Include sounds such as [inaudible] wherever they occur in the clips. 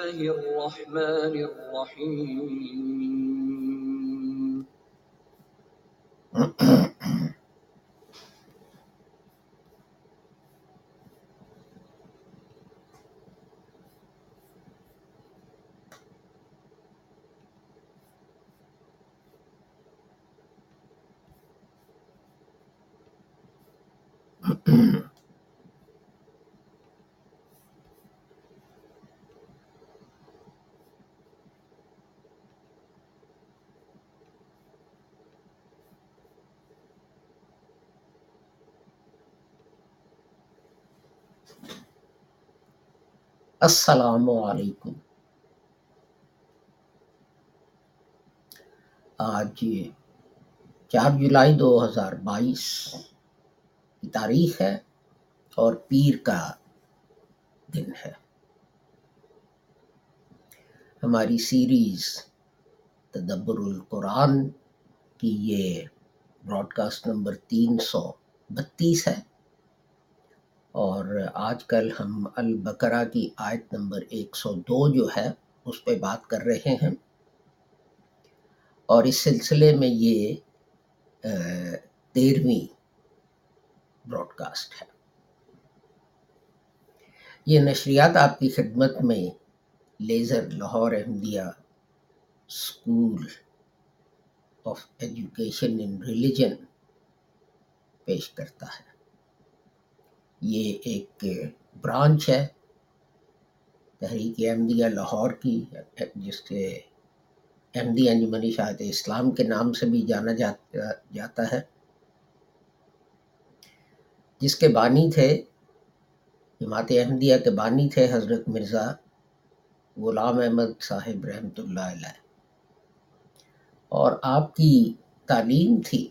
الله الرحمن الرحيم. السلام علیکم۔ آج چار جولائی دو ہزار بائیس کی تاریخ ہے اور پیر کا دن ہے۔ ہماری سیریز تدبر القرآن کی یہ براڈ کاسٹ نمبر تین سو بتیس ہے۔ اور آج کل ہم البقرہ کی آیت نمبر ایک سو دو جو ہے، اس پہ بات کر رہے ہیں۔ اور اس سلسلے میں یہ تیرہویں براڈ کاسٹ ہے۔ یہ نشریات آپ کی خدمت میں laser Lahore, Ahmadiyya school of education in religion پیش کرتا ہے۔ یہ ایک برانچ ہے، تحریک احمدیہ لاہور کی، جس کے احمدی یعنی انجمن اشاعت اسلام کے نام سے بھی جانا جاتا ہے۔ جس کے بانی تھے، جماعت احمدیہ کے بانی تھے حضرت مرزا غلام احمد صاحب رحمۃ اللہ علیہ۔ اور آپ کی تعلیم تھی۔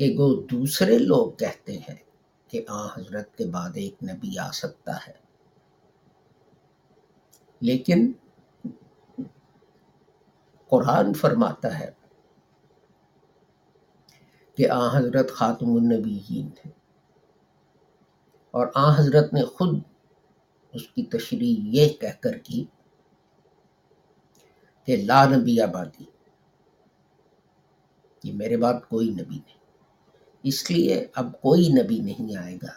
کہ وہ دوسرے لوگ کہتے ہیں کہ آ حضرت کے بعد ایک نبی آ سکتا ہے۔ لیکن قرآن فرماتا ہے کہ آ حضرت خاتم النبیین ہے۔ اور آ حضرت نے خود اس کی تشریح یہ کہہ کر کی کہ لا نبی آبادی کہ میرے بعد کوئی نبی نہیں۔ اس لیے اب کوئی نبی نہیں آئے گا،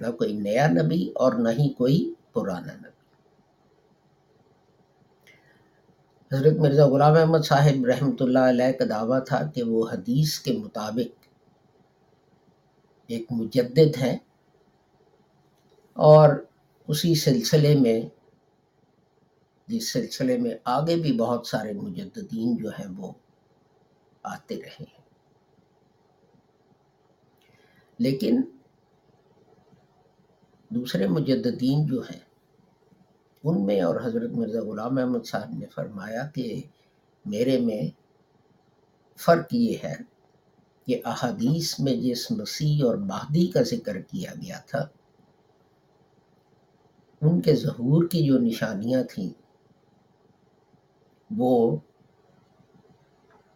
نہ کوئی نیا نبی اور نہ ہی کوئی پرانا نبی۔ حضرت مرزا غلام احمد صاحب رحمۃ اللہ علیہ کا دعویٰ تھا کہ وہ حدیث کے مطابق ایک مجدد ہیں اور اسی سلسلے میں، جس سلسلے میں آگے بھی بہت سارے مجددین جو ہیں وہ آتے رہے ہیں۔ لیکن دوسرے مجددین جو ہیں، ان میں اور حضرت مرزا غلام احمد صاحب نے فرمایا کہ میرے میں فرق یہ ہے کہ احادیث میں جس مسیح اور مہدی کا ذکر کیا گیا تھا، ان کے ظہور کی جو نشانیاں تھیں، وہ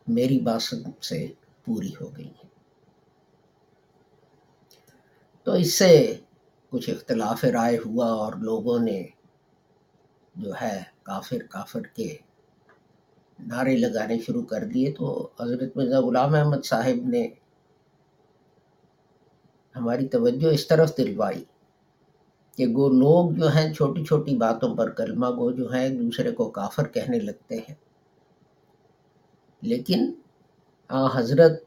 میری باسط سے پوری ہو گئی ہیں۔ تو اس سے کچھ اختلاف رائے ہوا اور لوگوں نے جو ہے کافر کافر کے نعرے لگانے شروع کر دیے تو حضرت مرزا غلام احمد صاحب نے ہماری توجہ اس طرف دلوائی کہ وہ لوگ جو ہیں چھوٹی چھوٹی باتوں پر کلمہ گو جو ہیں ایک دوسرے کو کافر کہنے لگتے ہیں۔ لیکن آ حضرت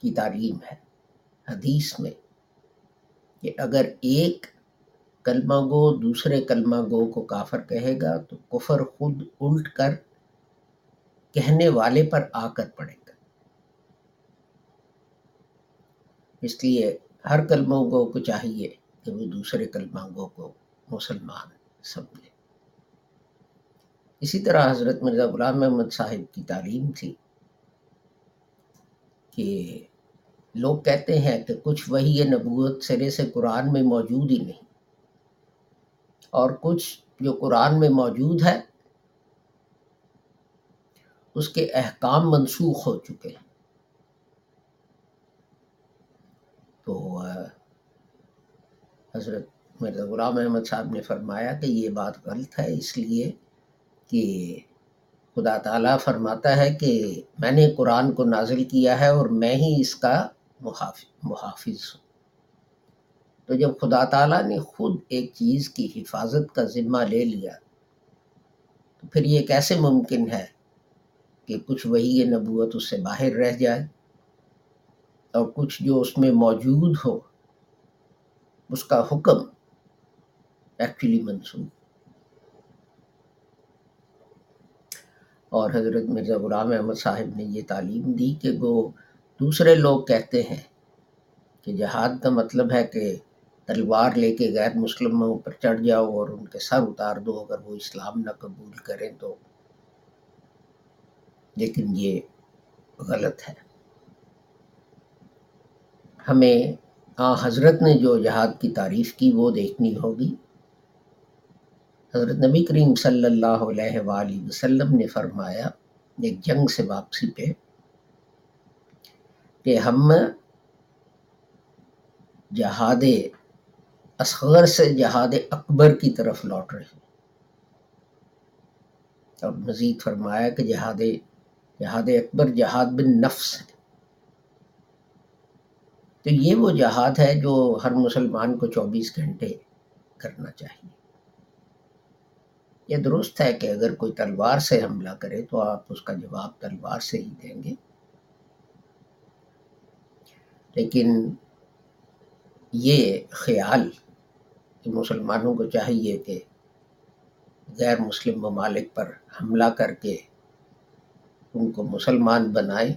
کی تعلیم ہے، حدیث میں کہ اگر ایک کلمہ گو دوسرے کلمہ گو کو کافر کہے گا تو کفر خود الٹ کر کہنے والے پر آ کر پڑے گا۔ اس لیے ہر کلمہ گو کو چاہیے کہ وہ دوسرے کلمہ گو کو مسلمان سمجھے۔ اسی طرح حضرت مرزا غلام احمد صاحب کی تعلیم تھی کہ لوگ کہتے ہیں کہ کچھ وہی نبوت سرے سے قرآن میں موجود ہی نہیں۔ اور کچھ جو قرآن میں موجود ہے، اس کے احکام منسوخ ہو چکے ہیں۔ تو حضرت مرزا غلام احمد صاحب نے فرمایا کہ یہ بات غلط ہے۔ اس لیے کہ خدا تعالیٰ فرماتا ہے کہ میں نے قرآن کو نازل کیا ہے اور میں ہی اس کا محافظ محافظ ہوں۔ تو جب خدا تعالیٰ نے خود ایک چیز کی حفاظت کا ذمہ لے لیا، تو پھر یہ کیسے ممکن ہے کہ کچھ وہی نبوت اس سے باہر رہ جائے اور کچھ جو اس میں موجود ہو، اس کا حکم ایکچولی منسوخ اور حضرت مرزا غلام احمد صاحب نے یہ تعلیم دی کہ وہ دوسرے لوگ کہتے ہیں کہ جہاد کا مطلب ہے کہ تلوار لے کے غیر مسلموں پر چڑھ جاؤ اور ان کے سر اتار دو، اگر وہ اسلام نہ قبول کریں تو۔ لیکن یہ غلط ہے۔ ہمیں آ حضرت نے جو جہاد کی تعریف کی وہ دیکھنی ہوگی۔ حضرت نبی کریم صلی اللہ علیہ وآلہ وسلم نے فرمایا، ایک جنگ سے واپسی پہ کہ ہم جہاد اصغر سے جہاد اکبر کی طرف لوٹ رہے ہیں۔ اور مزید فرمایا کہ جہاد جہاد اکبر جہاد بن نفس ہے۔ تو یہ وہ جہاد ہے جو ہر مسلمان کو چوبیس گھنٹے کرنا چاہیے۔ یہ درست ہے کہ اگر کوئی تلوار سے حملہ کرے تو آپ اس کا جواب تلوار سے ہی دیں گے۔ لیکن یہ خیال کہ مسلمانوں کو چاہیے کہ غیر مسلم ممالک پر حملہ کر کے ان کو مسلمان بنائے،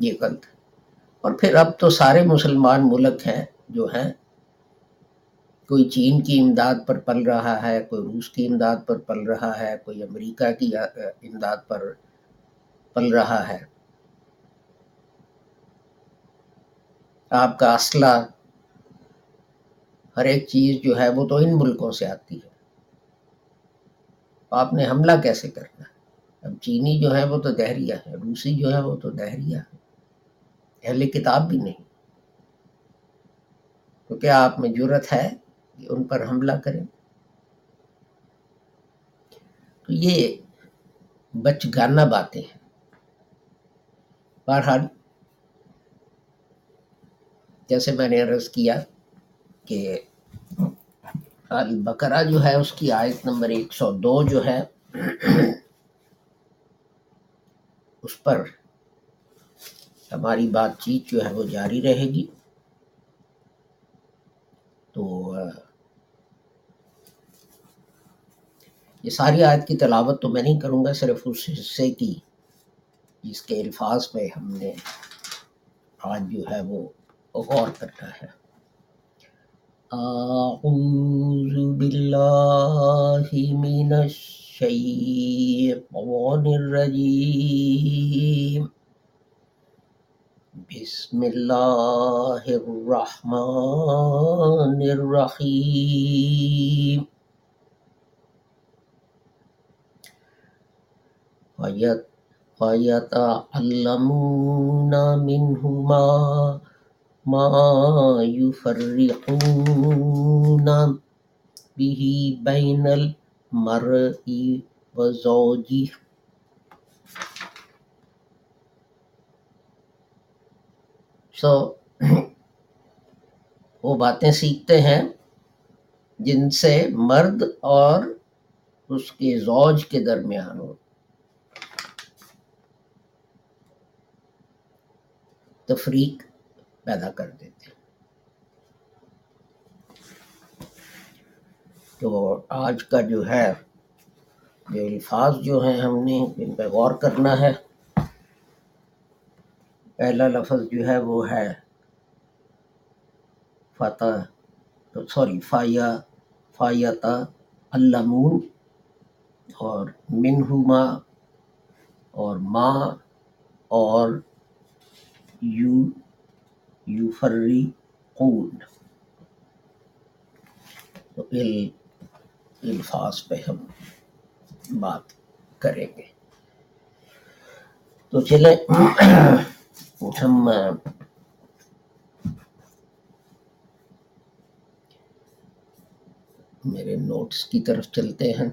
یہ غلط۔ اور پھر اب تو سارے مسلمان ملک ہیں جو ہیں۔ کوئی چین کی امداد پر پل رہا ہے، کوئی روس کی امداد پر پل رہا ہے، کوئی امریکہ کی امداد پر پل رہا ہے۔ آپ کا اسلحہ ہر ایک چیز جو ہے وہ تو ان ملکوں سے آتی ہے۔ آپ نے حملہ کیسے کرنا؟ ہے اب چینی جو ہے وہ تو دہریہ ہے، روسی جو ہے وہ تو دہریہ ہے۔ اہل کتاب بھی نہیں۔ تو کیا آپ میں جرت ہے کہ ان پر حملہ کریں؟ تو یہ بچ گانا باتیں ہیں۔ بہرحال جیسے میں نے عرض کیا کہ البقرہ جو ہے، اس کی آیت نمبر ایک سو دو جو ہے، اس پر ہماری بات چیت جو ہے وہ جاری رہے گی۔ تو، یہ ساری آیت کی تلاوت تو میں نہیں کروں گا، صرف اس حصے کی، جس کے الفاظ پہ ہم نے آج جو ہے وہ غور کرنا ہے۔ اعوذ باللہ من الشیطان الرجیم۔ بسم اللہ الرحمن الرحیم۔ وَيَتَعَلَّمُونَ مِنْهُمَا ما يفرقون به بين المرء وزوجه. سو وہ باتیں سیکھتے ہیں جن سے مرد اور اس کے زوج کے درمیان ہو۔ تفریق پیدا کر دیتے تو آج کا جو ہے، جو الفاظ جو ہیں، ہم نے ان پہ غور کرنا ہے۔ پہلا لفظ جو ہے وہ ہے فتح سوری، فایا، فایتا، علمون، اور منہما، اور ماں اور یو یفرقون تو الفاظ پہ ہم بات کریں گے۔ تو چلیں ہم میرے نوٹس کی طرف چلتے ہیں۔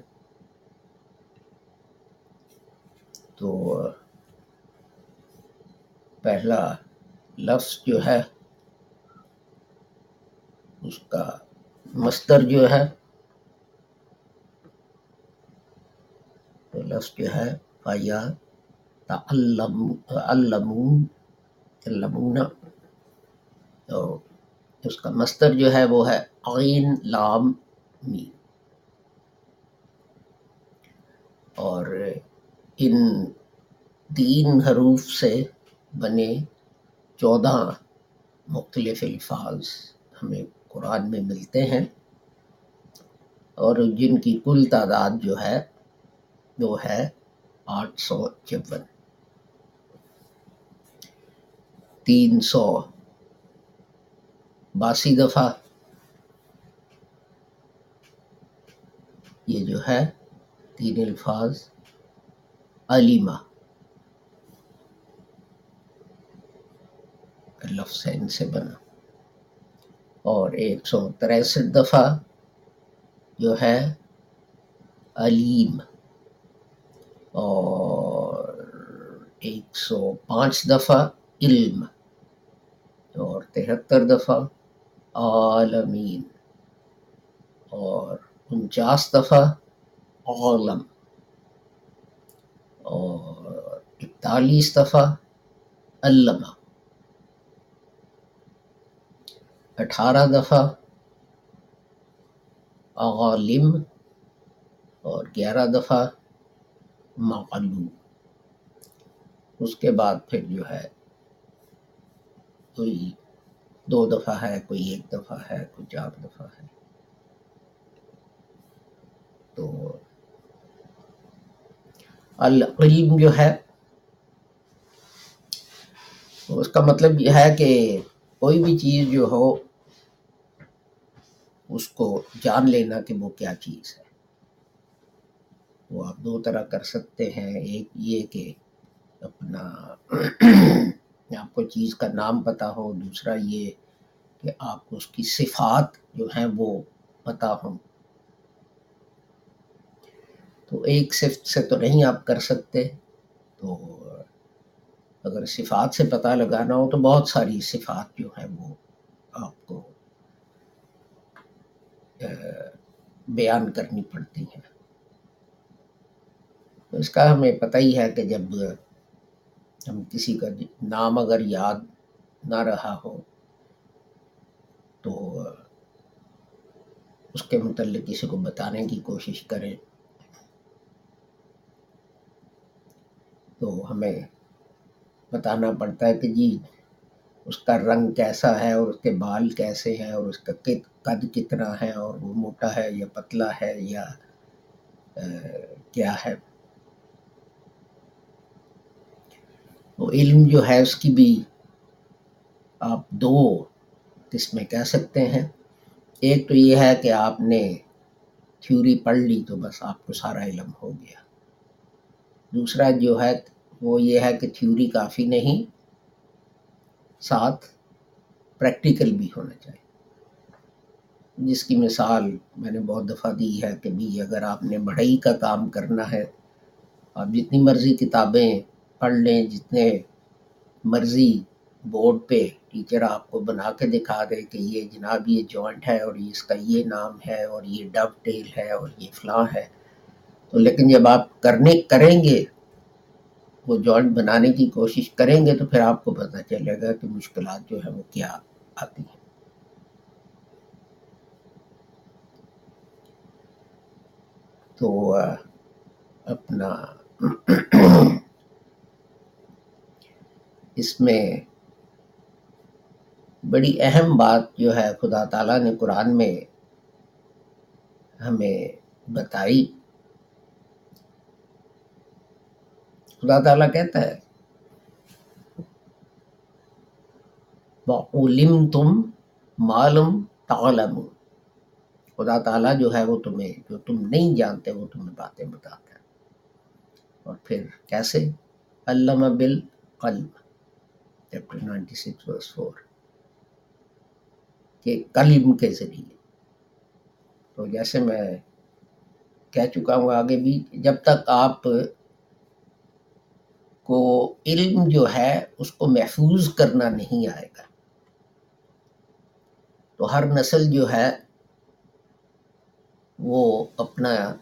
تو، پہلا لفظ جو ہے، اس کا مستر جو ہے تو لفظ جو ہے فیا تعلمون تعلمون۔ تو اس کا مستر جو ہے، وہ ہے عین، لام، میم۔ اور ان تین حروف سے بنے چودہ مختلف الفاظ ہمیں قرآن میں ملتے ہیں اور جن کی کل تعداد جو ہے وہ ہے آٹھ سو چون۔ تین سو باسی دفعہ یہ جو ہے تین الفاظ علیمہ۔ لفظ ان سے بنا۔ اور ایک سو تریسٹھ دفعہ جو ہے علیم۔ اور ایک سو پانچ دفعہ علم۔ اور تہتر دفعہ عالمین۔ اور انچاس دفعہ عالم۔ اور اکتالیس دفعہ علامہ اٹھارہ دفعہ عالم اور گیارہ دفعہ معلوم اس کے بعد پھر جو ہے، کوئی دو دفعہ ہے، کوئی ایک دفعہ ہے، کوئی چار دفعہ ہے۔ تو العلم جو ہے، اس کا مطلب یہ ہے کہ کوئی بھی چیز جو ہو، اس کو جان لینا کہ وہ کیا چیز ہے۔ وہ آپ دو طرح کر سکتے ہیں۔ ایک یہ کہ اپنا [clears throat] آپ کو چیز کا نام پتا ہو، دوسرا یہ کہ آپ کو اس کی صفات جو ہیں وہ پتا ہوں۔ تو ایک صفت سے تو نہیں آپ کر سکتے، تو اگر صفات سے پتہ لگانا ہو تو بہت ساری صفات جو ہیں وہ آپ کو بیان کرنی پڑتی ہیں۔ تو اس کا ہمیں پتہ ہی ہے کہ جب ہم کسی کا نام اگر یاد نہ رہا ہو تو اس کے متعلق کسی کو بتانے کی کوشش کریں۔ تو ہمیں بتانا پڑتا ہے کہ جی اس کا رنگ کیسا ہے اور اس کے بال کیسے ہیں اور اس کا قد کتنا ہے اور وہ موٹا ہے یا پتلا ہے یا کیا ہے۔ وہ علم جو ہے اس کی بھی آپ دو قسمیں کہہ سکتے ہیں۔ ایک تو یہ ہے کہ آپ نے تھیوری پڑھ لی تو بس آپ کو سارا علم ہو گیا۔ دوسرا جو ہے وہ یہ ہے کہ تھیوری کافی نہیں، ساتھ پریکٹیکل بھی ہونا چاہیے۔ جس کی مثال میں نے بہت دفعہ دی ہے کہ بھی اگر آپ نے بڑھئی کا کام کرنا ہے، آپ جتنی مرضی کتابیں پڑھ لیں، جتنے مرضی بورڈ پہ ٹیچر آپ کو بنا کے دکھا دے کہ یہ جناب یہ جوائنٹ ہے اور اس کا یہ نام ہے اور یہ ڈب ٹیل ہے اور یہ فلاں ہے۔ تو لیکن جب آپ کرنے کریں گے وہ جوائنٹ بنانے کی کوشش کریں گے تو پھر آپ کو پتہ چلے گا کہ مشکلات جو ہیں وہ کیا آتی ہیں۔ تو اپنا اس میں بڑی اہم بات جو ہے خدا تعالیٰ نے قرآن میں ہمیں بتائی۔ خدا تعالیٰ کہتا ہے علم تم معلوم تعلم خدا تعالیٰ جو ہے وہ تمہیں، جو تم نہیں جانتے، وہ تمہیں باتیں بتاتا ہے۔ اور پھر کیسے؟ علامہ بال قلم chapter ninety six verse four کہ کلم کے ذریعے۔ تو جیسے میں کہہ چکا ہوں آگے بھی، جب تک آپ کو علم جو ہے اس کو محفوظ کرنا نہیں آئے گا۔ تو ہر نسل جو ہے، وہ اپنا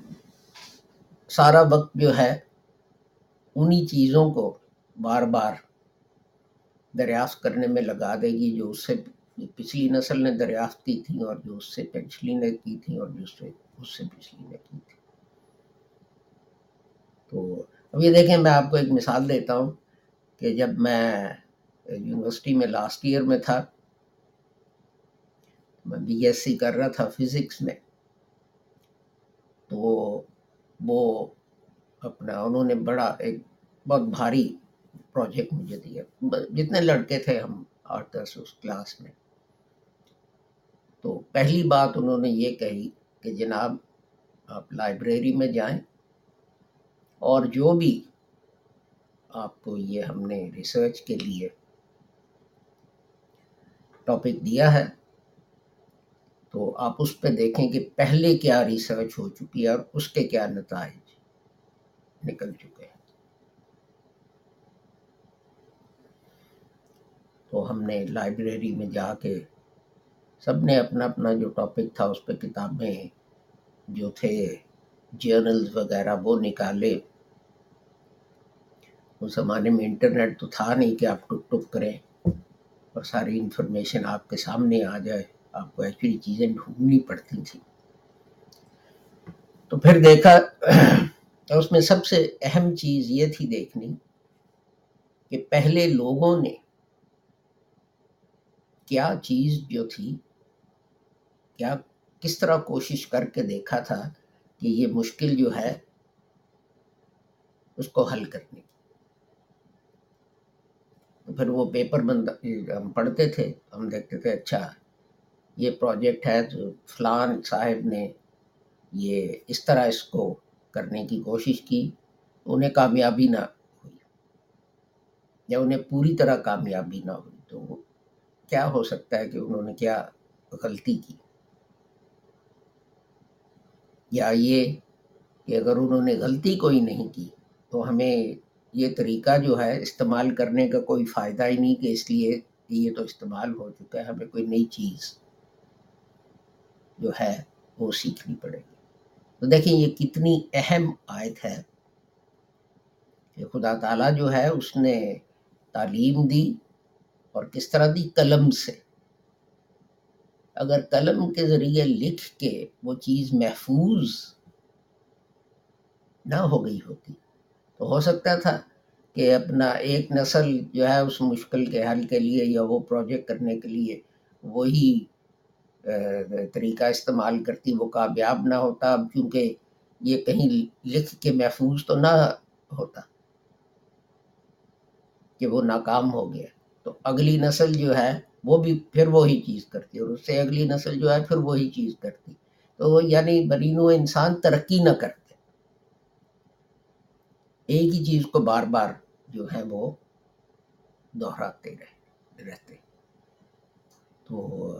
سارا وقت جو ہے انہی چیزوں کو بار بار دریافت کرنے میں لگا دے گی جو اس سے پچھلی نسل نے دریافت کی تھی اور جو اس سے پچھلی نے کی تھی اور جو اس سے اس سے پچھلی نے کی تھی۔ تو اب یہ دیکھیں میں آپ کو ایک مثال دیتا ہوں کہ جب میں یونیورسٹی میں لاسٹ ایئر میں تھا، میں بی ایس سی کر رہا تھا فزکس میں، تو وہ اپنا انہوں نے بڑا ایک بہت بھاری پروجیکٹ مجھے دیا۔ جتنے لڑکے تھے ہم آٹھ دس اس کلاس میں۔ تو پہلی بات انہوں نے یہ کہی کہ جناب آپ لائبریری میں جائیں۔ اور جو بھی آپ کو یہ ہم نے ریسرچ کے لیے ٹاپک دیا ہے، تو آپ اس پہ دیکھیں کہ پہلے کیا ریسرچ ہو چکی ہے اور اس کے کیا نتائج نکل چکے ہیں۔ تو ہم نے لائبریری میں جا کے سب نے اپنا اپنا جو ٹاپک تھا اس پہ کتابیں جو تھے جرنلز وغیرہ وہ نکالے۔ اس زمانے میں انٹرنیٹ تو تھا نہیں کہ آپ ٹک ٹک کریں اور ساری انفارمیشن آپ کے سامنے آ جائے، آپ کو ایکچولی چیزیں ڈھونڈنی پڑتی تھیں۔ تو پھر دیکھا، اس میں سب سے اہم چیز یہ تھی دیکھنی کہ پہلے لوگوں نے کیا چیز جو تھی، کیا کس طرح کوشش کر کے دیکھا تھا کہ یہ مشکل جو ہے، اس کو حل کرنے کی۔ پھر وہ پیپر بند ہم پڑھتے تھے، ہم دیکھتے تھے اچھا یہ پروجیکٹ ہے جو فلان صاحب نے یہ اس طرح اس کو کرنے کی کوشش کی، انہیں کامیابی نہ ہوئی، یا انہیں پوری طرح کامیابی نہ ہوئی، تو کیا ہو سکتا ہے کہ انہوں نے کیا غلطی کی؟ یا یہ کہ اگر انہوں نے غلطی کوئی نہیں کی تو ہمیں یہ طریقہ جو ہے استعمال کرنے کا کوئی فائدہ ہی نہیں کہ اس لیے کہ یہ تو استعمال ہو چکا ہے، ہمیں کوئی نئی چیز جو ہے وہ سیکھنی پڑے گی۔ تو دیکھیں یہ کتنی اہم آیت ہے۔ کہ خدا تعالیٰ جو ہے اس نے تعلیم دی اور کس طرح دی؟ قلم سے۔ اگر قلم کے ذریعے لکھ کے وہ چیز محفوظ نہ ہو گئی ہوتی تو ہو سکتا تھا کہ اپنا ایک نسل جو ہے اس مشکل کے حل کے لیے یا وہ پروجیکٹ کرنے کے لیے وہی طریقہ استعمال کرتی، وہ کامیاب نہ ہوتا، اب کیونکہ یہ کہیں لکھ کے محفوظ تو نہ ہوتا کہ وہ ناکام ہو گیا۔ تو اگلی نسل جو ہے وہ بھی پھر وہی چیز کرتی اور اس سے اگلی نسل جو ہے پھر وہی چیز کرتی۔ تو یعنی برینو انسان ترقی نہ کرتے ایک ہی چیز کو بار بار جو ہے وہ دہراتے رہے رہتے۔ تو،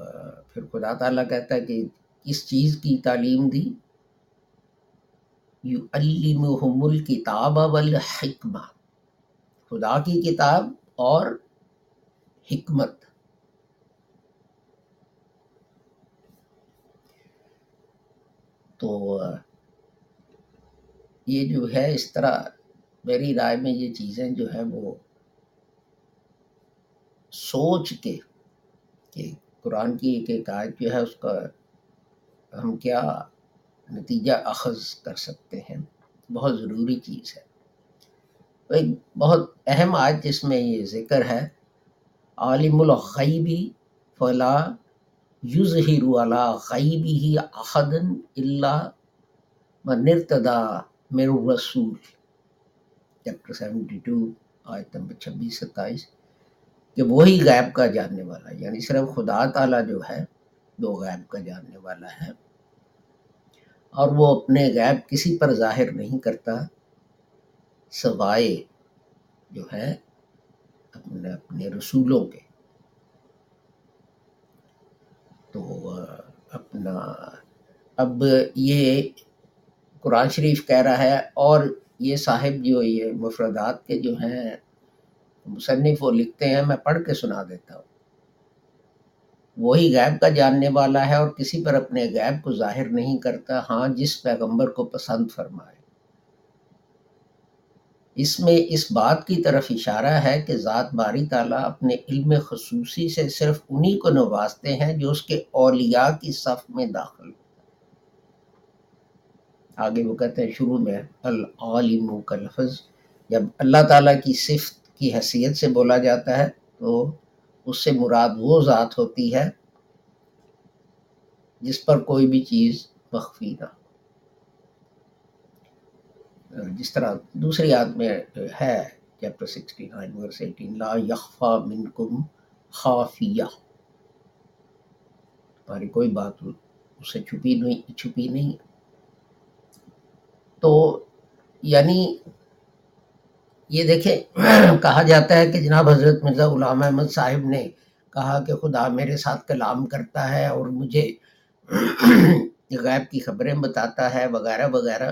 پھر خدا تعالیٰ کہتا ہے کہ کس چیز کی تعلیم دی۔ یو المحم الکتاب والحکمہ۔ خدا کی کتاب اور حکمت۔ تو، یہ جو ہے اس طرح میری رائے میں یہ چیزیں جو ہیں وہ سوچ کے کہ قرآن کی ایک ایک آیت جو ہے اس کا ہم کیا نتیجہ اخذ کر سکتے ہیں؟ بہت ضروری چیز ہے۔ ایک بہت اہم آیت جس میں یہ ذکر ہے، عالم الغیبی فلا یظہر علی غیبی احد الا من ارتدا من الرسول۔ چیپٹر سیونٹی ٹو آیت نمبر چھبیس، ستائیس، کہ وہی غیب کا جاننے والا یعنی صرف خدا تعالیٰ جو ہے وہ غیب کا جاننے والا ہے۔ اور وہ اپنے غیب کسی پر ظاہر نہیں کرتا، سوائے جو ہے، اپنے اپنے رسولوں کے۔ تو، اپنا، اب یہ قرآن شریف کہہ رہا ہے، اور یہ صاحب جو یہ مفردات کے جو ہیں، مصنف وہ لکھتے ہیں، میں پڑھ کے سنا دیتا ہوں۔ وہی غیب کا جاننے والا ہے اور کسی پر اپنے غیب کو ظاہر نہیں کرتا۔ ہاں جس پیغمبر کو پسند فرمائے۔ اس میں اس بات کی طرف اشارہ ہے کہ ذات باری تعالیٰ اپنے علم خصوصی سے صرف انہی کو نوازتے ہیں جو اس کے اولیاء کی صف میں داخل آگے وہ کہتے ہیں، شروع میں العالم کا لفظ، جب اللہ تعالیٰ کی صفت کی حیثیت سے بولا جاتا ہے، تو اس سے مراد وہ ذات ہوتی ہے جس پر کوئی بھی چیز مخفی نہ جس طرح دوسری آیت میں ہے، chapter sixty nine, verse eighteen, لا یخفا منکم خافیہ۔ تمہاری کوئی بات اس سے چھپی نہیں چھپی نہیں تو یعنی یہ دیکھیں، کہا جاتا ہے کہ جناب حضرت مرزا غلام احمد صاحب نے کہا کہ خدا میرے ساتھ کلام کرتا ہے اور مجھے غیب کی خبریں بتاتا ہے وغیرہ وغیرہ۔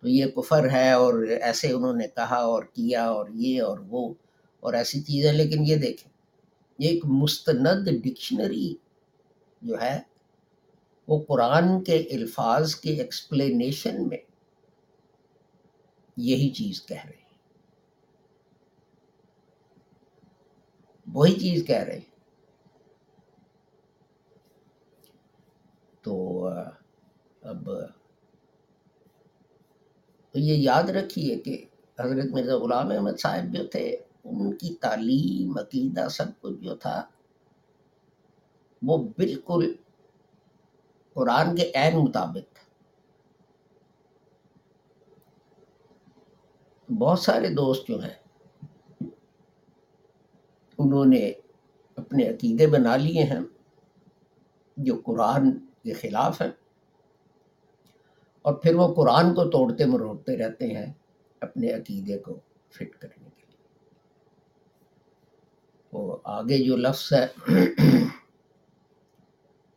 تو یہ کفر ہے اور ایسے انہوں نے کہا اور کیا اور یہ اور وہ اور ایسی چیزیں۔ لیکن یہ دیکھیں، یہ ایک مستند ڈکشنری جو ہے وہ قرآن کے الفاظ کے ایکسپلینیشن میں یہی چیز کہہ رہے ہیں۔ وہی چیز کہہ رہے ہیں۔ تو، اب، تو یہ یاد رکھیے کہ حضرت مرزا غلام احمد صاحب جو تھے، ان کی تعلیم، عقیدہ، سب کچھ جو تھا، وہ بالکل قرآن کے عین مطابق بہت سارے دوست جو ہیں، انہوں نے اپنے عقیدے بنا لیے ہیں جو قرآن کے خلاف ہیں، اور پھر وہ قرآن کو توڑتے مروڑتے رہتے ہیں اپنے عقیدے کو فٹ کرنے کے لیے۔ وہ آگے جو لفظ ہے،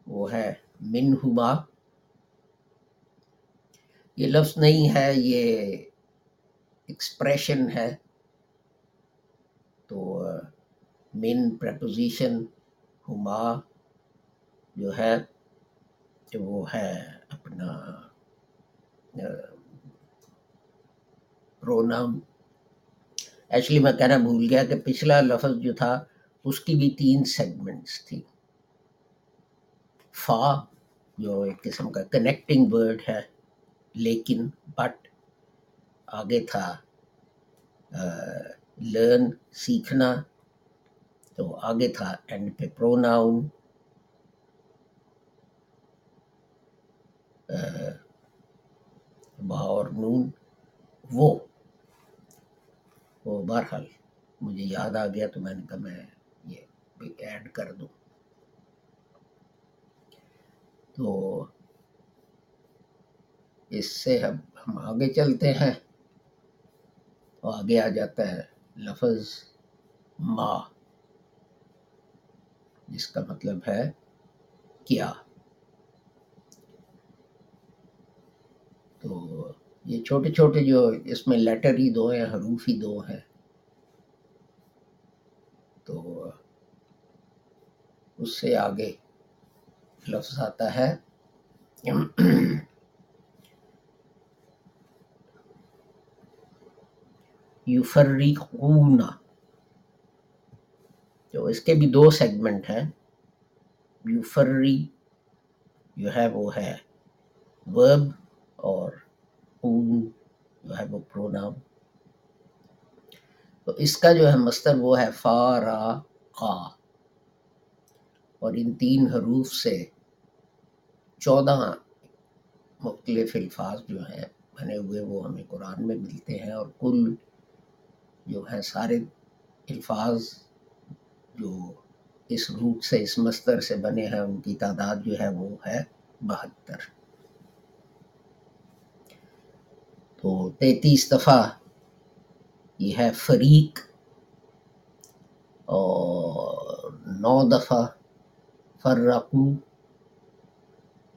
وہ ہے منہما۔ یہ لفظ نہیں ہے، یہ ایکسپریشن ہے۔ تو مین پریپوزیشن ہما جو ہے وہ ہے اپنا پرونام ایکچولی میں کہنا بھول گیا کہ پچھلا لفظ جو تھا، اس کی بھی تین سیگمنٹس تھی۔ فا جو ایک قسم کا کنیکٹنگ ورڈ ہے، لیکن بٹ آگے تھا لرن سیکھنا، تو آگے تھا اینڈ پہ پروناؤن با اور نون، وہ۔ وہ بہرحال مجھے یاد آ گیا تو میں نے کہا میں یہ ایڈ کر دوں۔ تو اس سے اب ہم آگے چلتے ہیں۔ تو آگے آ جاتا ہے لفظ ما۔ جس کا مطلب ہے کیا۔ تو یہ چھوٹے چھوٹے جو اس میں لیٹر ہی دو ہیں، حروف ہی دو ہیں۔ تو اس سے آگے لفظ آتا ہے۔ یوفریقون تو اس کے بھی دو سیگمنٹ ہیں۔ یوفری جو ہے وہ ہے ورب اور اون جو ہے وہ پرونام تو اس کا جو ہے مستر وہ ہے فا را قا اور ان تین حروف سے چودہ مختلف الفاظ جو ہیں بنے ہوئے وہ ہمیں قرآن میں ملتے ہیں اور کل جو ہیں سارے الفاظ جو اس روٹ سے، اس مستر سے بنے ہیں، ان کی تعداد جو ہے وہ ہے بہتر۔ تو تینتیس دفعہ یہ ہے فریق اور نو دفعہ فرقو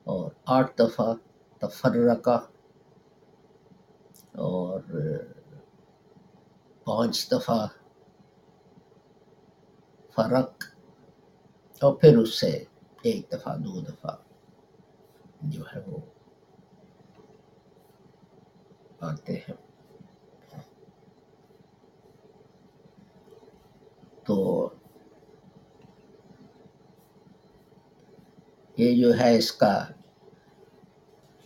اور آٹھ دفعہ تفرقہ اور پانچ دفعہ فرق اور پھر اس سے ایک دفعہ، دو دفعہ جو ہے وہ آتے ہیں۔ تو یہ جو ہے اس کا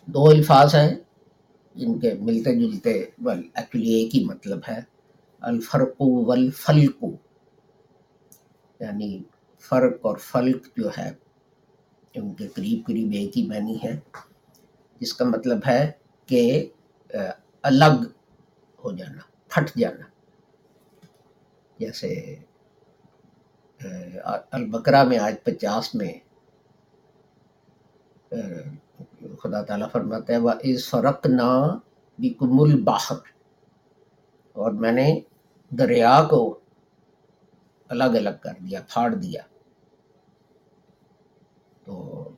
دو الفاظ ہیں جن کے ملتے جلتے ایکچولی ایک ہی مطلب ہے۔ الفرق والفلق یعنی فرق اور فلق جو ہے ان کے قریب قریب ایک ہی معنی ہے، جس کا مطلب ہے کہ الگ ہو جانا، پھٹ جانا۔ جیسے البقرہ میں آج پچاس میں خدا تعالیٰ فرماتا ہے وہ اس فرق نہ بکم الباہر اور میں نے دریا کو الگ الگ کر دیا، پھاڑ دیا۔ تو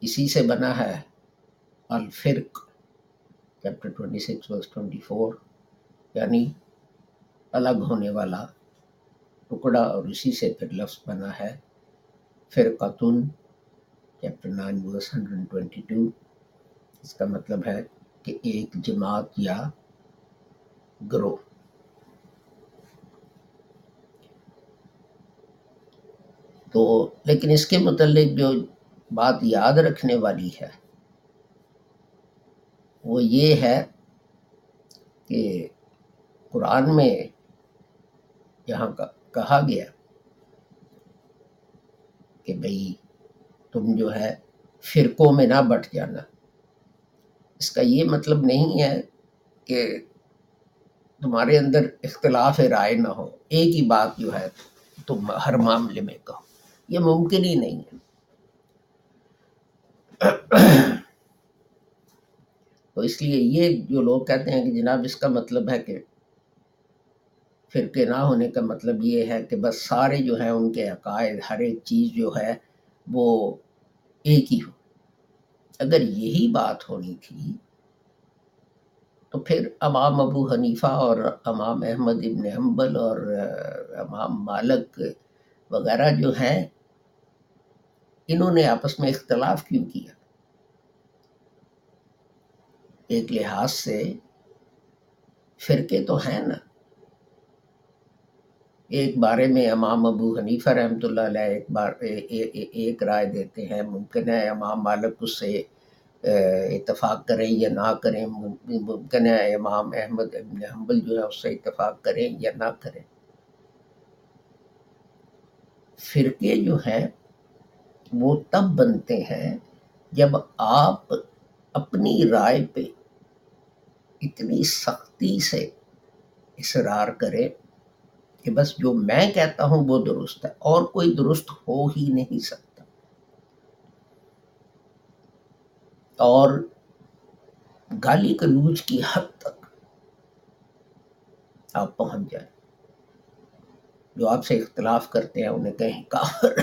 اسی سے بنا ہے الفرق، chapter twenty six, verse twenty four. یعنی الگ ہونے والا ٹکڑا، اور اسی سے پھر لفظ بنا ہے فرقتن۔ Chapter nine verse hundred twenty two اس کا مطلب ہے کہ ایک جماعت یا گروہ۔ تو لیکن اس کے متعلق جو بات یاد رکھنے والی ہے، وہ یہ ہے کہ قرآن میں یہاں کہا گیا کہ بھئی تم جو ہے فرقوں میں نہ بٹ جانا۔ اس کا یہ مطلب نہیں ہے کہ تمہارے اندر اختلاف رائے نہ ہو، ایک ہی بات جو ہے تم ہر معاملے میں کہو۔ یہ ممکن ہی نہیں ہے۔ تو اس لیے یہ جو لوگ کہتے ہیں کہ جناب اس کا مطلب ہے کہ فرقے نہ ہونے کا مطلب یہ ہے کہ بس سارے جو ہیں ان کے عقائد، ہر ایک چیز جو ہے وہ ایک ہی ہو۔ اگر یہی بات ہونی تھی تو پھر امام ابو حنیفہ اور امام احمد ابن حنبل اور امام مالک وغیرہ جو ہیں، انہوں نے آپس میں اختلاف کیوں کیا؟ ایک لحاظ سے فرقے تو ہیں نا۔ ایک بارے میں امام ابو حنیفہ رحمۃ اللہ علیہ ایک بار ایک رائے دیتے ہیں، ممکن ہے امام مالک اس سے اتفاق کریں یا نہ کریں ممکن ہے امام احمد ابن حنبل جو ہے اس سے اتفاق کریں یا نہ کریں۔ فرقے جو ہیں وہ تب بنتے ہیں جب آپ اپنی رائے پہ اتنی سختی سے اصرار کریں کہ بس جو میں کہتا ہوں وہ درست ہے، اور کوئی درست ہو ہی نہیں سکتا۔ اور گالی گلوچ کی حد تک آپ پہنچ جائیں۔ جو آپ سے اختلاف کرتے ہیں، انہیں کہیں کافر۔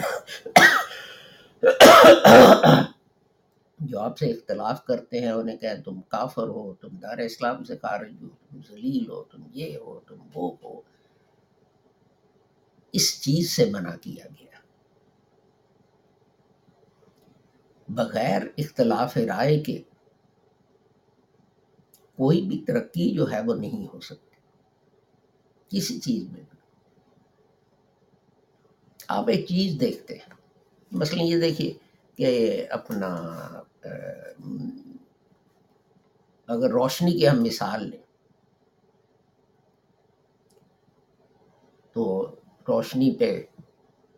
جو آپ سے اختلاف کرتے ہیں، انہیں کہیں تم کافر ہو، تم دار اسلام سے خارج ہو، تم ذلیل ہو، تم یہ ہو، تم وہ ہو۔ اس چیز سے منع کیا گیا۔ بغیر اختلاف رائے کے کوئی بھی ترقی جو ہے وہ نہیں ہو سکتی۔ کسی چیز میں آپ ایک چیز دیکھتے ہیں۔ مثلا یہ دیکھیے کہ اپنا اگر روشنی کی ہم مثال لیں، تو روشنی پہ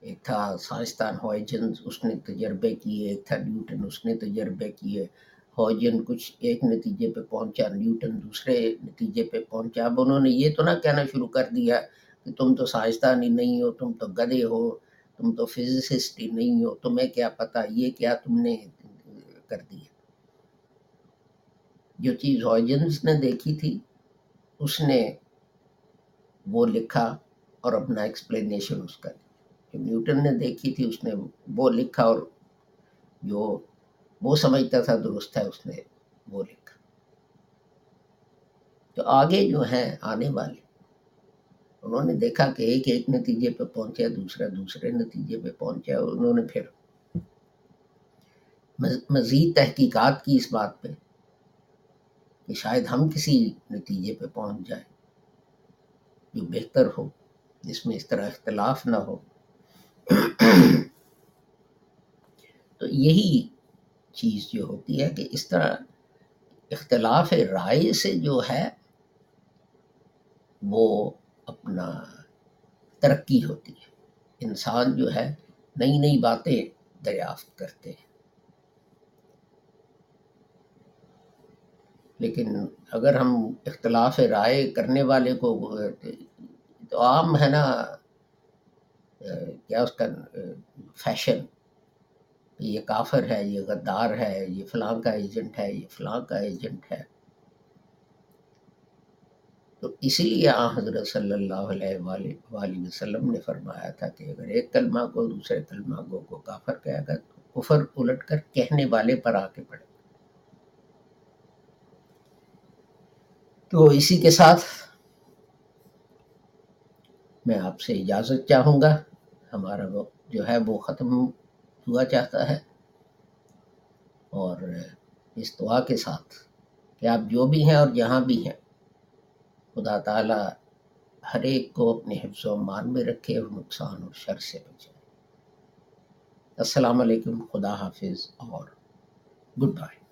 ایک تھا، سائنسدان ہائیجن اس نے تجربے کیے ایک تھا نیوٹن، اس نے تجربے کیے۔ ہائیجن کچھ ایک نتیجے پہ پہنچا، نیوٹن دوسرے نتیجے پہ پہنچا۔ اب انہوں نے یہ تو نہ کہنا شروع کر دیا کہ تم تو سائنسدان ہی نہیں ہو، تم تو گدے ہو، تم تو فزسسٹ ہی نہیں ہو، تمہیں کیا پتا یہ کیا تم نے کر دیا۔ جو چیز ہائیجنس نے دیکھی تھی، اس نے وہ لکھا اور اپنا ایکسپلینیشن اس کا جو نیوٹن نے دیکھی تھی، اس نے وہ لکھا اور جو وہ سمجھتا تھا، درست ہے اس نے وہ لکھا۔ تو آگے جو ہیں، آنے والے، انہوں نے دیکھا کہ ایک ایک نتیجے پہ پہنچا دوسرا دوسرے نتیجے پہ پہنچا اور انہوں نے پھر مزید تحقیقات کی اس بات پہ کہ شاید ہم کسی نتیجے پہ پہنچ جائیں جو بہتر ہو۔ جس میں اس طرح اختلاف نہ ہو۔ تو یہی چیز جو ہوتی ہے کہ اس طرح اختلاف رائے سے جو ہے، وہ اپنا ترقی ہوتی ہے۔ انسان جو ہے، نئی نئی باتیں دریافت کرتے ہیں۔ لیکن اگر ہم اختلاف رائے کرنے والے کو تو عام ہے نا، کیا اس کا، فیشن، یہ کافر ہے، یہ غدار ہے، یہ فلاں کا ایجنٹ ہے، یہ فلاں کا ایجنٹ ہے۔ تو اسی لیے آ حضرت صلی اللہ علیہ وآلہ وسلم نے فرمایا تھا کہ اگر ایک کلمہ کو دوسرے کلمہ کو کو کافر کہے گا، تو کفر الٹ کر کہنے والے پر آ کے پڑے۔ تو اسی کے ساتھ میں آپ سے اجازت چاہوں گا۔ ہمارا وقت جو ہے وہ ختم ہوا چاہتا ہے۔ اور اس دعا کے ساتھ کہ آپ جو بھی ہیں اور جہاں بھی ہیں، خدا تعالیٰ ہر ایک کو اپنے حفظ و مان میں رکھے اور نقصان اور شر سے بچائے۔ السلام علیکم، خدا حافظ اور گڈ بائے۔